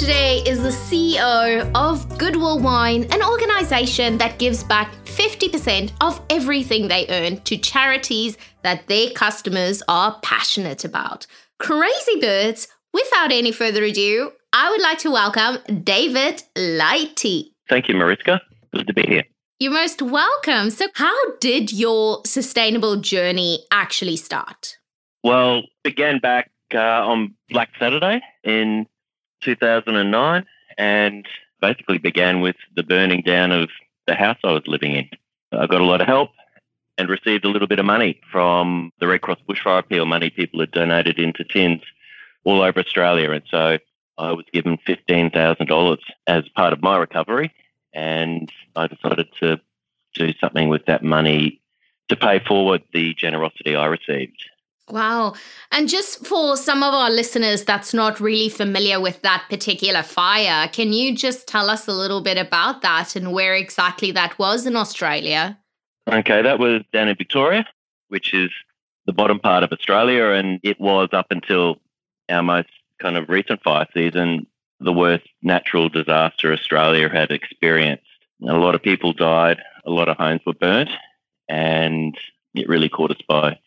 Today is the CEO of Goodwill Wine, an organization that gives back 50% of everything they earn to charities that their customers are passionate about. Crazy birds, without any further ado, I would like to welcome David Lighty. Thank you, Mariska. Good to be here. You're most welcome. So, how did your sustainable journey actually start? Well, began back uh, on Black Saturday in 2009 and basically began with the burning down of the house I was living in. I got a lot of help and received a little bit of money from the Red Cross Bushfire Appeal money people had donated into tins all over Australia. And so I was given $15,000 as part of my recovery and I decided to do something with that money to pay forward the generosity I received. Wow. And just for some of our listeners that's not really familiar with that particular fire, can you just tell us a little bit about that and where exactly that was in Australia? Okay, that was down in Victoria, which is the bottom part of Australia, and it was up until our most kind of recent fire season the worst natural disaster Australia had experienced. A lot of people died, a lot of homes were burnt, and it really caught us by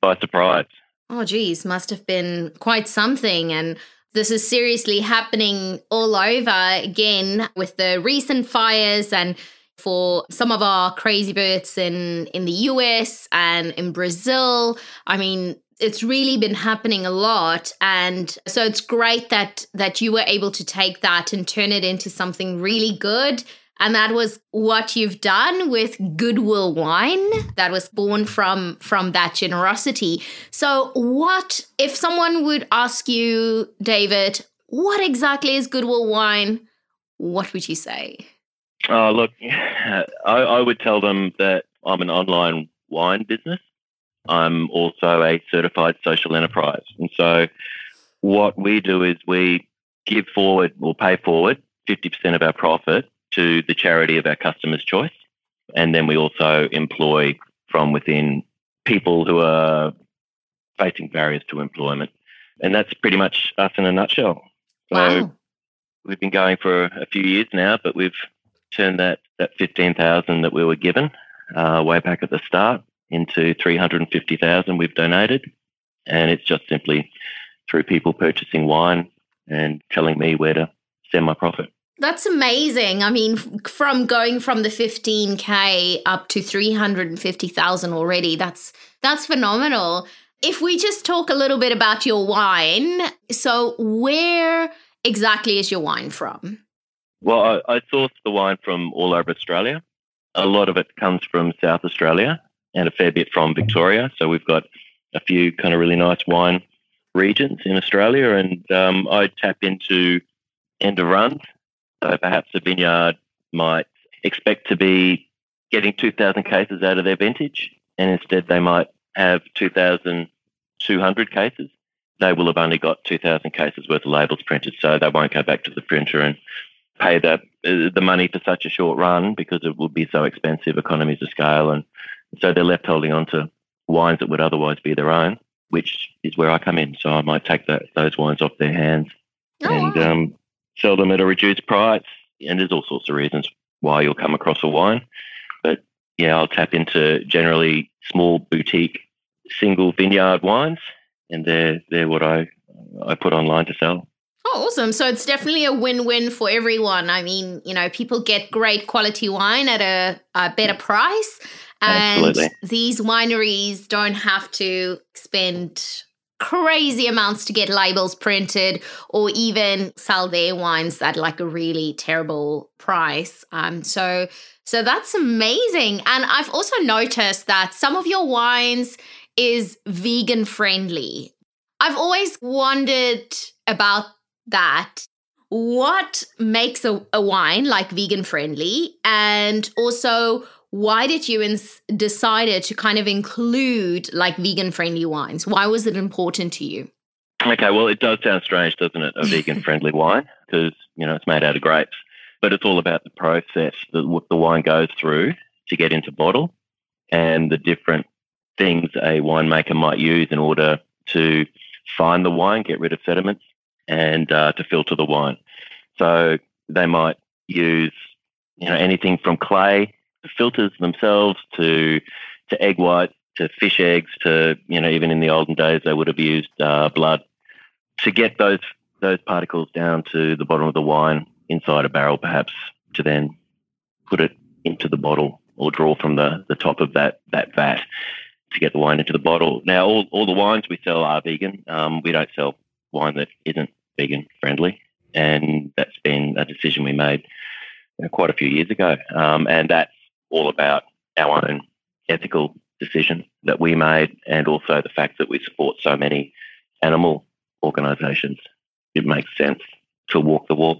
by surprise. Oh, geez, must have been quite something. And this is seriously happening all over again with the recent fires and for some of our crazy birds in in the US and in Brazil. I mean, it's really been happening a lot and so it's great that that you were able to take that and turn it into something really good and that was what you've done with goodwill wine that was born from from that generosity. So what if someone would ask you david what exactly is goodwill wine? What would you say? Oh look I, I would tell them that i'm an online wine business. I'm also a certified social enterprise. And so what we do is we give forward or pay forward 50% of our profit to the charity of our customer's choice. And then we also employ from within people who are facing barriers to employment. And that's pretty much us in a nutshell. So wow. we've been going for a few years now, but we've turned that, that 15,000 that we were given uh, way back at the start into 350,000 we've donated. And it's just simply through people purchasing wine and telling me where to send my profit. That's amazing. I mean, from going from the 15k up to 350,000 already, that's that's phenomenal. If we just talk a little bit about your wine, so where exactly is your wine from? Well, I, I source the wine from all over Australia. A lot of it comes from South Australia, and a fair bit from Victoria. So we've got a few kind of really nice wine regions in Australia, and um, I tap into end of runs. So perhaps a vineyard might expect to be getting 2,000 cases out of their vintage, and instead they might have 2,200 cases. They will have only got 2,000 cases worth of labels printed, so they won't go back to the printer and pay the the money for such a short run because it would be so expensive, economies of scale, and so they're left holding on to wines that would otherwise be their own, which is where I come in. So I might take that, those wines off their hands oh, and wow. um, sell them at a reduced price. And there's all sorts of reasons why you'll come across a wine. But yeah, I'll tap into generally small boutique single vineyard wines, and they're they're what I I put online to sell. Oh, awesome. So it's definitely a win win for everyone. I mean, you know, people get great quality wine at a, a better mm. price. And Absolutely. these wineries don't have to spend crazy amounts to get labels printed or even sell their wines at like a really terrible price. Um, so so that's amazing. And I've also noticed that some of your wines is vegan friendly. I've always wondered about that. What makes a, a wine like vegan friendly? And also, why did you ins- decided to kind of include like vegan friendly wines? Why was it important to you? Okay, well, it does sound strange, doesn't it? A vegan friendly wine because you know it's made out of grapes, but it's all about the process that the wine goes through to get into bottle, and the different things a winemaker might use in order to find the wine, get rid of sediments, and uh, to filter the wine. So they might use you know anything from clay, filters themselves, to to egg white, to fish eggs, to you know even in the olden days they would have used uh, blood to get those those particles down to the bottom of the wine inside a barrel, perhaps to then put it into the bottle or draw from the, the top of that that vat to get the wine into the bottle. Now, all, all the wines we sell are vegan. Um, we don't sell wine that isn't vegan friendly, and that's been a decision we made you know, quite a few years ago. Um, and that's all about our own ethical decision that we made, and also the fact that we support so many animal organisations. It makes sense to walk the walk.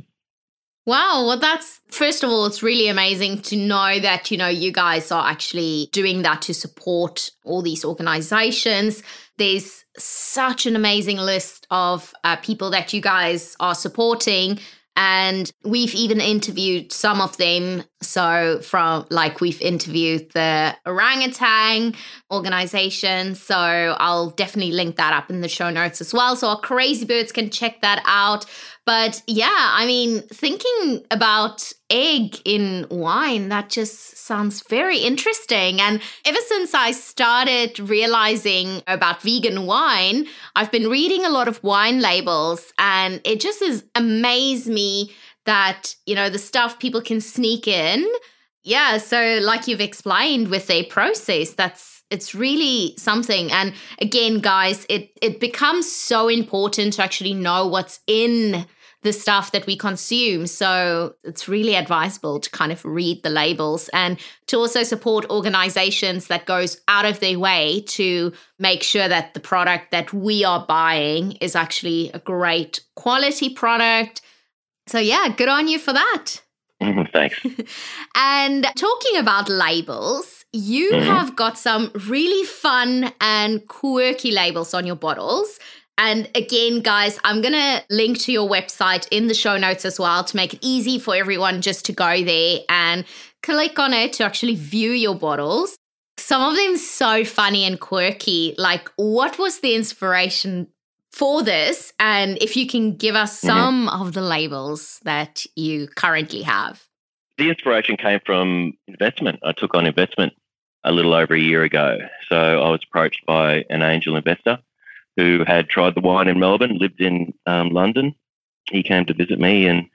Wow, well that's first of all it's really amazing to know that you know you guys are actually doing that to support all these organizations. There's such an amazing list of uh, people that you guys are supporting and we've even interviewed some of them. So, from like, we've interviewed the orangutan organization. So, I'll definitely link that up in the show notes as well. So, our crazy birds can check that out. But yeah, I mean, thinking about egg in wine, that just sounds very interesting. And ever since I started realizing about vegan wine, I've been reading a lot of wine labels and it just has amazed me that, you know, the stuff people can sneak in. Yeah, so like you've explained with a process, that's it's really something and again guys it it becomes so important to actually know what's in the stuff that we consume. So it's really advisable to kind of read the labels and to also support organizations that goes out of their way to make sure that the product that we are buying is actually a great quality product. So yeah, good on you for that. Mm-hmm, thanks. and talking about labels, you mm-hmm. have got some really fun and quirky labels on your bottles. And again, guys, I'm going to link to your website in the show notes as well to make it easy for everyone just to go there and click on it to actually view your bottles. Some of them so funny and quirky. Like, what was the inspiration for this? And if you can give us mm-hmm. some mm-hmm. of the labels that you currently have. The inspiration came from investment. I took on investment a little over a year ago. So I was approached by an angel investor who had tried the wine in Melbourne, lived in um, London. He came to visit me and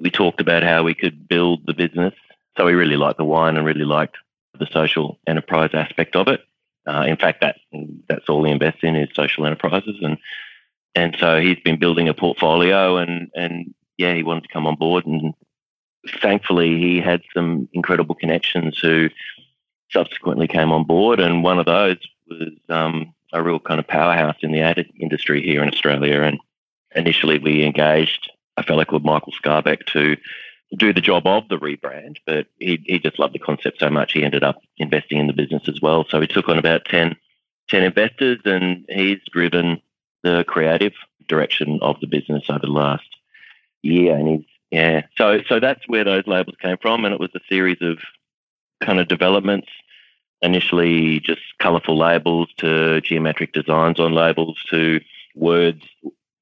we talked about how we could build the business. So he really liked the wine and really liked the social enterprise aspect of it. Uh, in fact, that that's all he invests in is social enterprises, and and so he's been building a portfolio, and and yeah, he wanted to come on board, and thankfully he had some incredible connections who subsequently came on board, and one of those was um, a real kind of powerhouse in the ad industry here in Australia. And initially, we engaged a fellow called Michael Scarbeck to do the job of the rebrand, but he, he just loved the concept so much he ended up investing in the business as well. So he took on about 10, 10 investors and he's driven the creative direction of the business over the last year. And he's, yeah, so, so that's where those labels came from. And it was a series of kind of developments initially just colourful labels to geometric designs on labels to words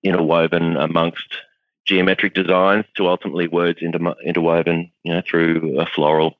interwoven amongst geometric designs to ultimately words interwoven, you know, through a floral,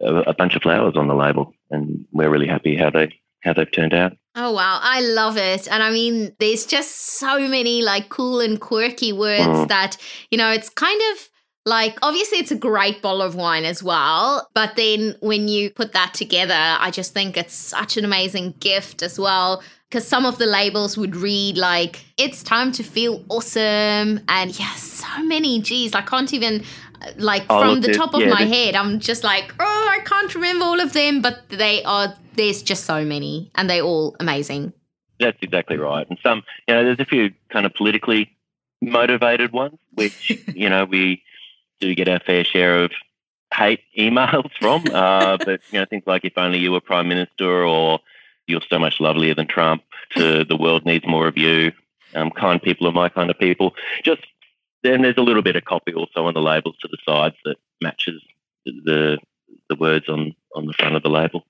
a, a bunch of flowers on the label, and we're really happy how they how they've turned out. Oh wow, I love it. And I mean, there's just so many like cool and quirky words mm. that, you know, it's kind of like, obviously, it's a great bottle of wine as well. But then when you put that together, I just think it's such an amazing gift as well. Because some of the labels would read like, it's time to feel awesome. And yeah, so many. Geez, I can't even, uh, like, oh, from the top of yeah, my head, I'm just like, oh, I can't remember all of them. But they are there's just so many and they're all amazing. That's exactly right. And some, you know, there's a few kind of politically motivated ones, which, you know, we do get our fair share of hate emails from. Uh, but, you know, things like if only you were prime minister or you're so much lovelier than Trump to the world needs more of you. Um, kind people are my kind of people. Just then there's a little bit of copy also on the labels to the sides that matches the the words on on the front of the label.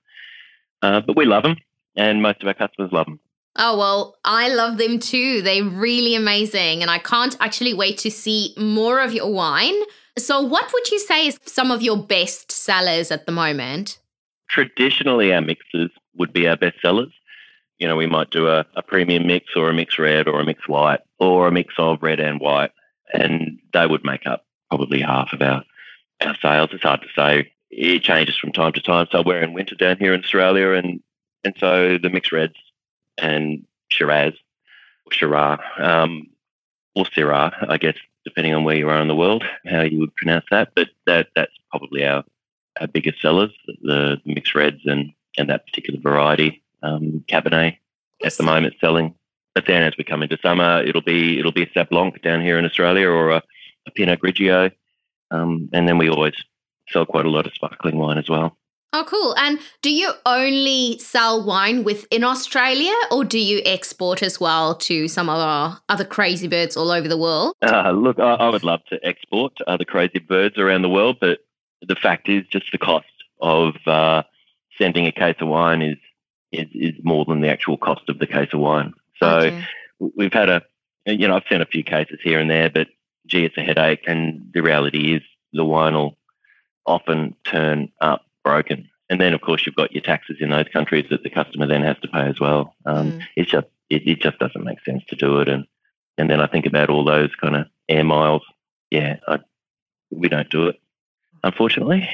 Uh, but we love them, and most of our customers love them. Oh, well, I love them too. They're really amazing. And I can't actually wait to see more of your wine. So, what would you say is some of your best sellers at the moment? Traditionally, our mixes would be our best sellers. You know, we might do a, a premium mix or a mix red or a mix white or a mix of red and white, and they would make up probably half of our, our sales. It's hard to say. It changes from time to time. So we're in winter down here in Australia, and and so the mixed reds and Shiraz or Shiraz um, or Syrah, I guess, depending on where you are in the world, how you would pronounce that. But that that's probably our, our biggest sellers, the, the mixed reds and, and that particular variety. Um, Cabernet at the moment selling. But then as we come into summer, it'll be it'll be a Sauv Blanc down here in Australia or a, a Pinot Grigio. Um, and then we always sell quite a lot of sparkling wine as well. Oh, cool. And do you only sell wine within Australia or do you export as well to some of our other crazy birds all over the world? Uh, look, I, I, would love to export to other crazy birds around the world, but the fact is just the cost of uh, sending a case of wine is, is, is more than the actual cost of the case of wine. So okay. we've had a, you know, I've sent a few cases here and there, but gee, it's a headache. And the reality is the wine will often turn up broken. And then, of course, you've got your taxes in those countries that the customer then has to pay as well. Um, mm. It's just it, it, just doesn't make sense to do it. And and then I think about all those kind of air miles. Yeah, I, we don't do it, unfortunately.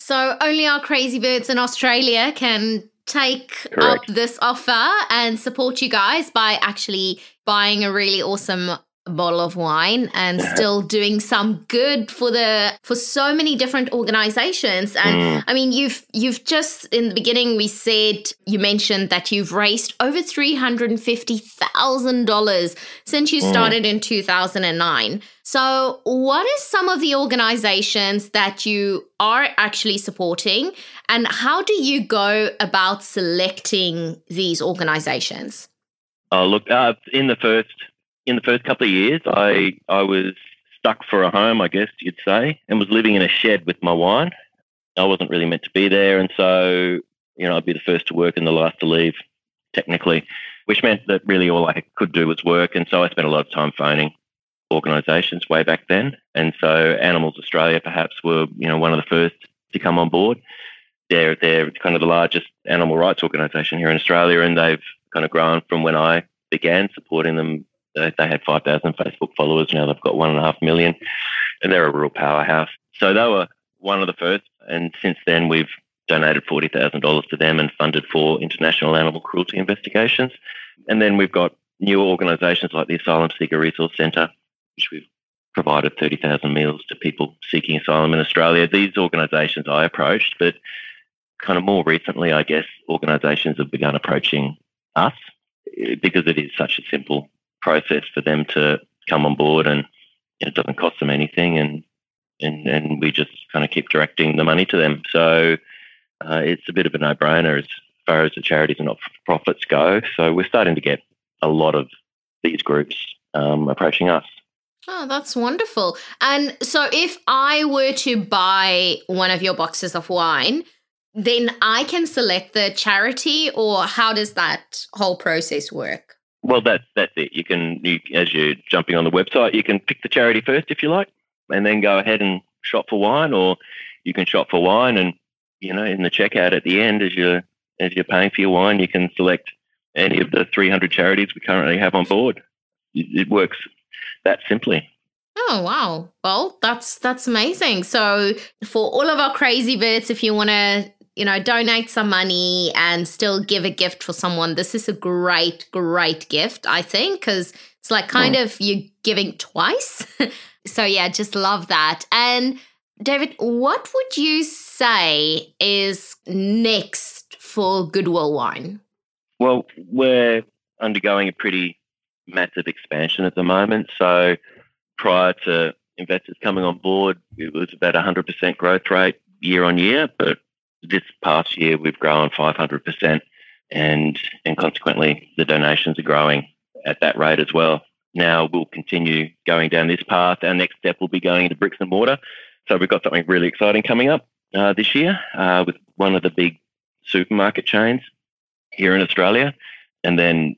So only our crazy birds in Australia can take Correct. up this offer and support you guys by actually buying a really awesome bottle of wine and still doing some good for the for so many different organizations. And mm. i mean you've you've just in the beginning we said you mentioned that you've raised over $350,000 since you mm. started in 2009 so what is some of the organizations that you are actually supporting? And how do you go about selecting these organizations? Oh, look, uh, in the first in the first couple of years, I I was stuck for a home, I guess you'd say, and was living in a shed with my wine. I wasn't really meant to be there, and so you know I'd be the first to work and the last to leave, technically, which meant that really all I could do was work, and so I spent a lot of time phoning organisations way back then, and so Animals Australia perhaps were you know one of the first to come on board. They're they're kind of the largest animal rights organisation here in Australia, and they've kind of grown from when I began supporting them they, had 5,000 Facebook followers. Now they've got one and a half million, and they're a real powerhouse. So they were one of the first. And since then, we've donated $40,000 to them and funded four international animal cruelty investigations. And then we've got new organisations like the Asylum Seeker Resource Centre, which we've provided 30,000 meals to people seeking asylum in Australia. These organisations I approached, but kind of more recently, I guess, organisations have begun approaching us eh, because it is such a simple process for them to come on board and it doesn't cost them anything and and, and we just kind of keep directing the money to them. So uh, it's a bit of a no-brainer as far as the charities and not-for-profits go. So we're starting to get a lot of these groups um, approaching us. Oh, that's wonderful. And so if I were to buy one of your boxes of wine, then I can select the charity or how does that whole process work? Well, that's that's it. You can, you, as you're jumping on the website, you can pick the charity first if you like, and then go ahead and shop for wine, or you can shop for wine, and you know, in the checkout at the end, as you're as you're paying for your wine, you can select any of the 300 charities we currently have on board. It, works that simply. Oh wow! Well, that's that's amazing. So for all of our crazy birds, if you want to you know, donate some money and still give a gift for someone, this is a great, great gift, I think, because it's like hmm. kind of you're giving twice. so, yeah, just love that. And David, what would you say is next for Goodwill Wine? Well, we're undergoing a pretty massive expansion at the moment. So prior to investors coming on board, it was about 100% growth rate year on year. But this past year, we've grown 500%. And, and consequently, the donations are growing at that rate as well. Now we'll continue going down this path. Our next step will be going into bricks and mortar. So we've got something really exciting coming up uh, this year uh, with one of the big supermarket chains here in Australia. And then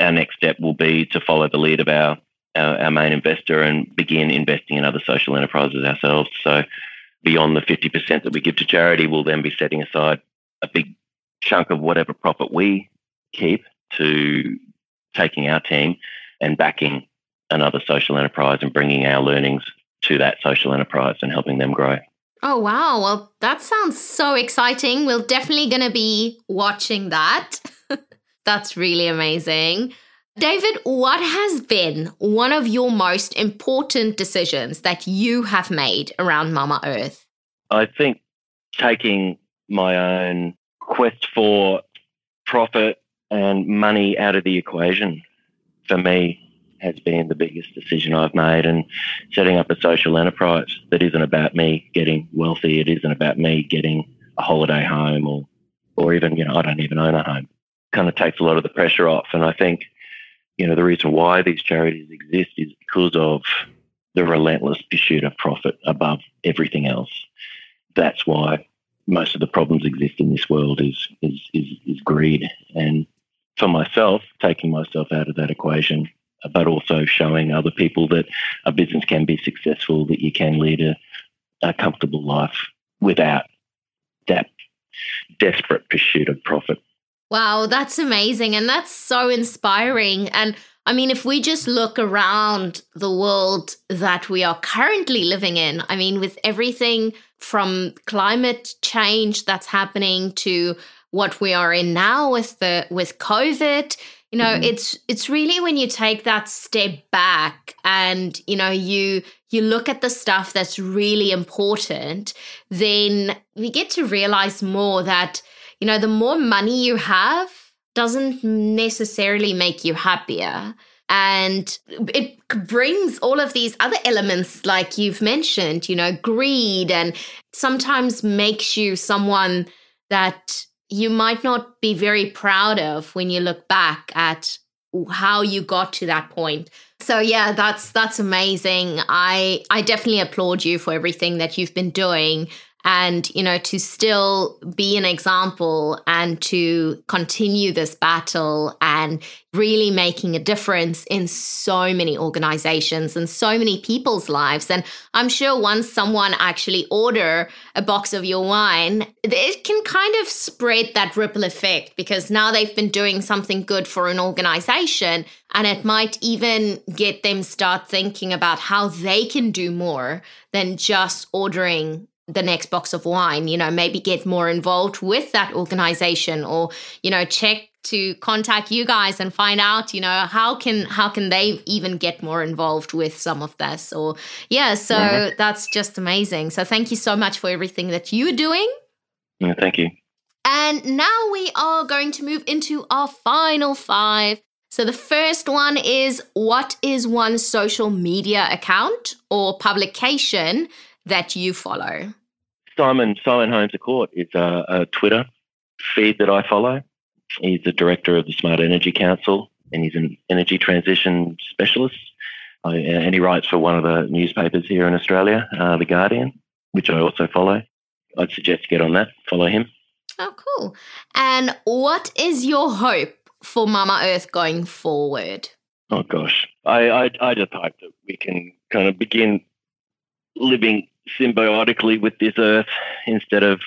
our next step will be to follow the lead of our, our, our main investor and begin investing in other social enterprises ourselves. So beyond the 50% that we give to charity, we'll then be setting aside a big chunk of whatever profit we keep to taking our team and backing another social enterprise and bringing our learnings to that social enterprise and helping them grow. Oh, wow. Well, that sounds so exciting. We're definitely going to be watching that. That's really amazing. David, what has been one of your most important decisions that you have made around Mama Earth? I think taking my own quest for profit and money out of the equation for me has been the biggest decision I've made. And setting up a social enterprise that isn't about me getting wealthy, it isn't about me getting a holiday home or, or even, you know, I don't even own a home, kind of takes a lot of the pressure off. And I think, you know, the reason why these charities exist is because of the relentless pursuit of profit above everything else. That's why most of the problems exist in this world is is is, is greed. And for myself, taking myself out of that equation but also showing other people that a business can be successful, that you can lead a, a comfortable life without that desperate pursuit of profit. Wow, that's amazing. And that's so inspiring. And I mean, if we just look around the world that we are currently living in, I mean, with everything from climate change that's happening to what we are in now with the with COVID, you know mm-hmm. it's it's really when you take that step back and you know you you look at the stuff that's really important then we get to realize more that you know the more money you have doesn't necessarily make you happier and it brings all of these other elements like you've mentioned you know greed and sometimes makes you someone that you might not be very proud of when you look back at how you got to that point. So yeah, that's that's amazing. I I definitely applaud you for everything that you've been doing and you know to still be an example and to continue this battle and really making a difference in so many organizations and so many people's lives. And i'm sure once someone actually order a box of your wine it can kind of spread that ripple effect because now they've been doing something good for an organization and it might even get them start thinking about how they can do more than just ordering the next box of wine you know maybe get more involved with that organization or you know check to contact you guys and find out you know how can how can they even get more involved with some of this or yeah so mm-hmm. that's just amazing. So thank you so much for everything that you're doing. Yeah, thank you. And now we are going to move into our final five. So the first one is what is one social media account or publication that you follow? Simon Simon Holmes a Court is a, a Twitter feed that I follow. He's the director of the Smart Energy Council and he's an energy transition specialist. I, and he writes for one of the newspapers here in Australia, uh, The Guardian, which I also follow. I'd suggest get on that, follow him. Oh, cool. And what is your hope for Mama Earth going forward? Oh, gosh. I, I, I just hope that we can kind of begin living symbiotically with this earth instead of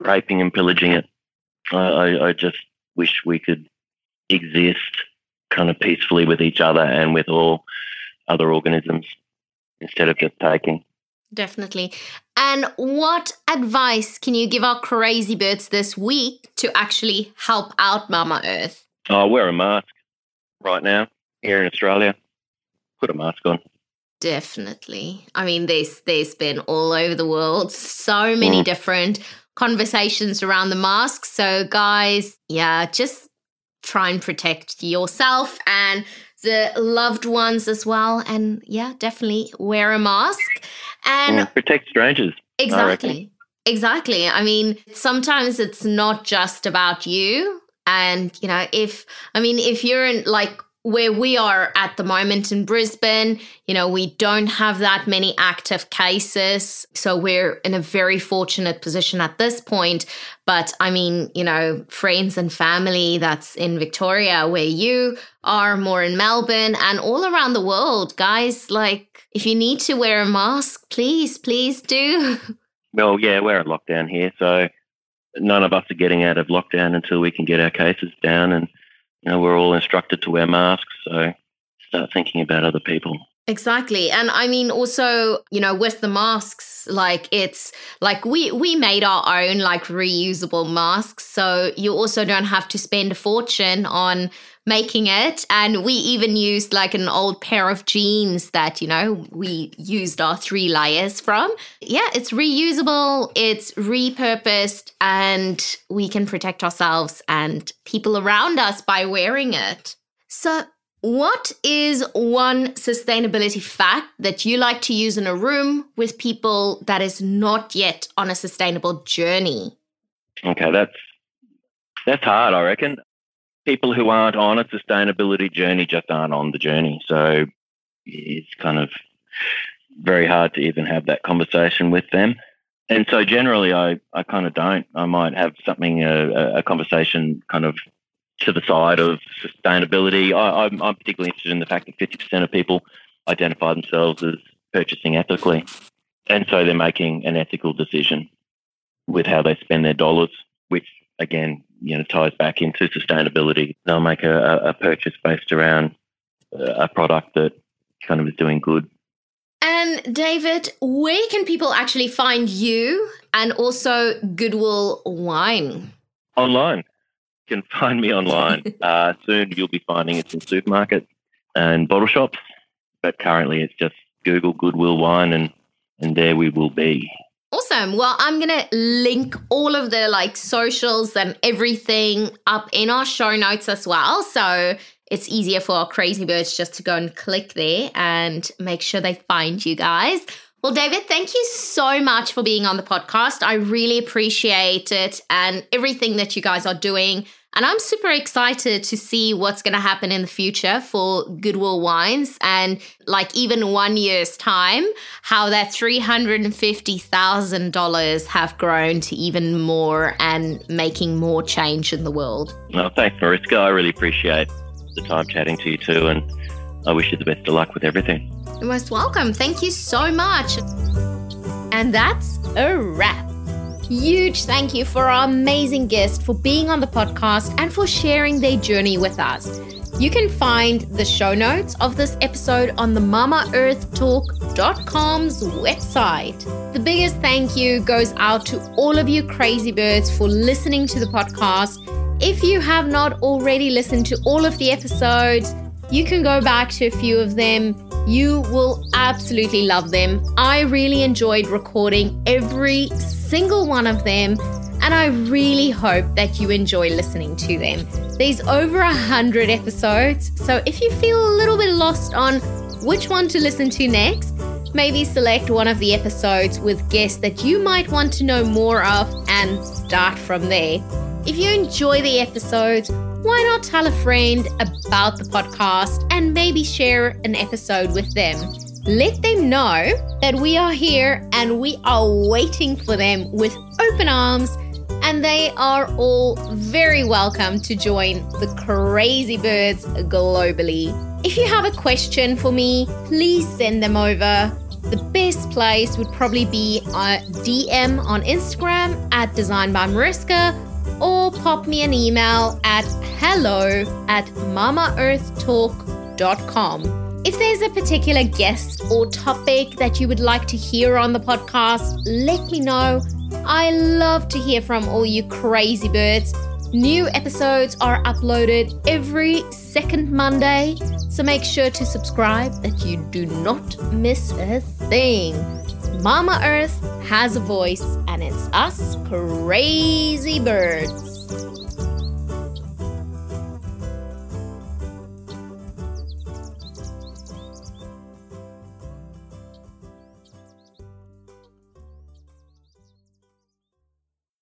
raping and pillaging it. I, I just wish we could exist kind of peacefully with each other and with all other organisms instead of just taking. Definitely. And what advice can you give our crazy birds this week to actually help out Mama Earth? Oh, wear a mask right now here in Australia. Put a mask on. Definitely. I mean, there's there's been all over the world so many mm. different conversations around the mask. So, guys, yeah, just try and protect yourself and the loved ones as well. And yeah, definitely wear a mask and protect strangers. Exactly. Exactly. I mean, sometimes it's not just about you. And, you know, if, I mean, if you're in like where we are at the moment in Brisbane, you know, we don't have that many active cases. So we're in a very fortunate position at this point. But I mean, you know, friends and family that's in Victoria, where you are more in Melbourne and all around the world, guys, like if you need to wear a mask, please, please do. Well, yeah, we're at lockdown here. So none of us are getting out of lockdown until we can get our cases down and you know, we're all instructed to wear masks. So start thinking about other people. Exactly. And I mean also, you know, with the masks, like it's like we we made our own like reusable masks. So you also don't have to spend a fortune on making it. And we even used like an old pair of jeans that, you know, we used our three layers from. Yeah, it's reusable, it's repurposed, and we can protect ourselves and people around us by wearing it. So, what is one sustainability fact that you like to use in a room with people that is not yet on a sustainable journey? Okay, that's that's hard, I reckon people who aren't on a sustainability journey just aren't on the journey. So it's kind of very hard to even have that conversation with them. And so generally, I, I kind of don't. I might have something, uh, a, a conversation kind of to the side of sustainability. I, I'm, I'm particularly interested in the fact that 50% of people identify themselves as purchasing ethically. And so they're making an ethical decision with how they spend their dollars, which again you know ties back into sustainability. They'll make a, a purchase based around uh, a product that kind of is doing good. And David, where can people actually find you and also Goodwill Wine? Online. Can find me online. uh, soon you'll be finding it in supermarkets and bottle shops, but currently it's just Google Goodwill Wine and and there we will be. Awesome. Well, I'm going to link all of the like socials and everything up in our show notes as well. So it's easier for our crazy birds just to go and click there and make sure they find you guys. Well, David, thank you so much for being on the podcast. I really appreciate it and everything that you guys are doing. And I'm super excited to see what's going to happen in the future for Goodwill Wines and like even one year's time, how that $350,000 have grown to even more and making more change in the world. Well, thanks, Mariska. I really appreciate the time chatting to you too. And I wish you the best of luck with everything. You're most welcome. Thank you so much. And that's a wrap. Huge thank you for our amazing guest for being on the podcast and for sharing their journey with us. You can find the show notes of this episode on the mamaearthtalk.com's website. The biggest thank you goes out to all of you crazy birds for listening to the podcast. If you have not already listened to all of the episodes, you can go back to a few of them. You will absolutely love them. I really enjoyed recording every single one of them, and I really hope that you enjoy listening to them. There's over a hundred episodes, so if you feel a little bit lost on which one to listen to next, maybe select one of the episodes with guests that you might want to know more of and start from there. If you enjoy the episodes, why not tell a friend about the podcast and maybe share an episode with them? Let them know that we are here and we are waiting for them with open arms, and they are all very welcome to join the crazy birds globally. If you have a question for me, please send them over. The best place would probably be uh, a DM on Instagram at Design by Mariska or pop me an email at hello at mamaearthtalk.com. If there's a particular guest or topic that you would like to hear on the podcast, let me know. I love to hear from all you crazy birds. New episodes are uploaded every second Monday, so make sure to subscribe that you do not miss a thing. Mama Earth has a voice, and it's us crazy birds.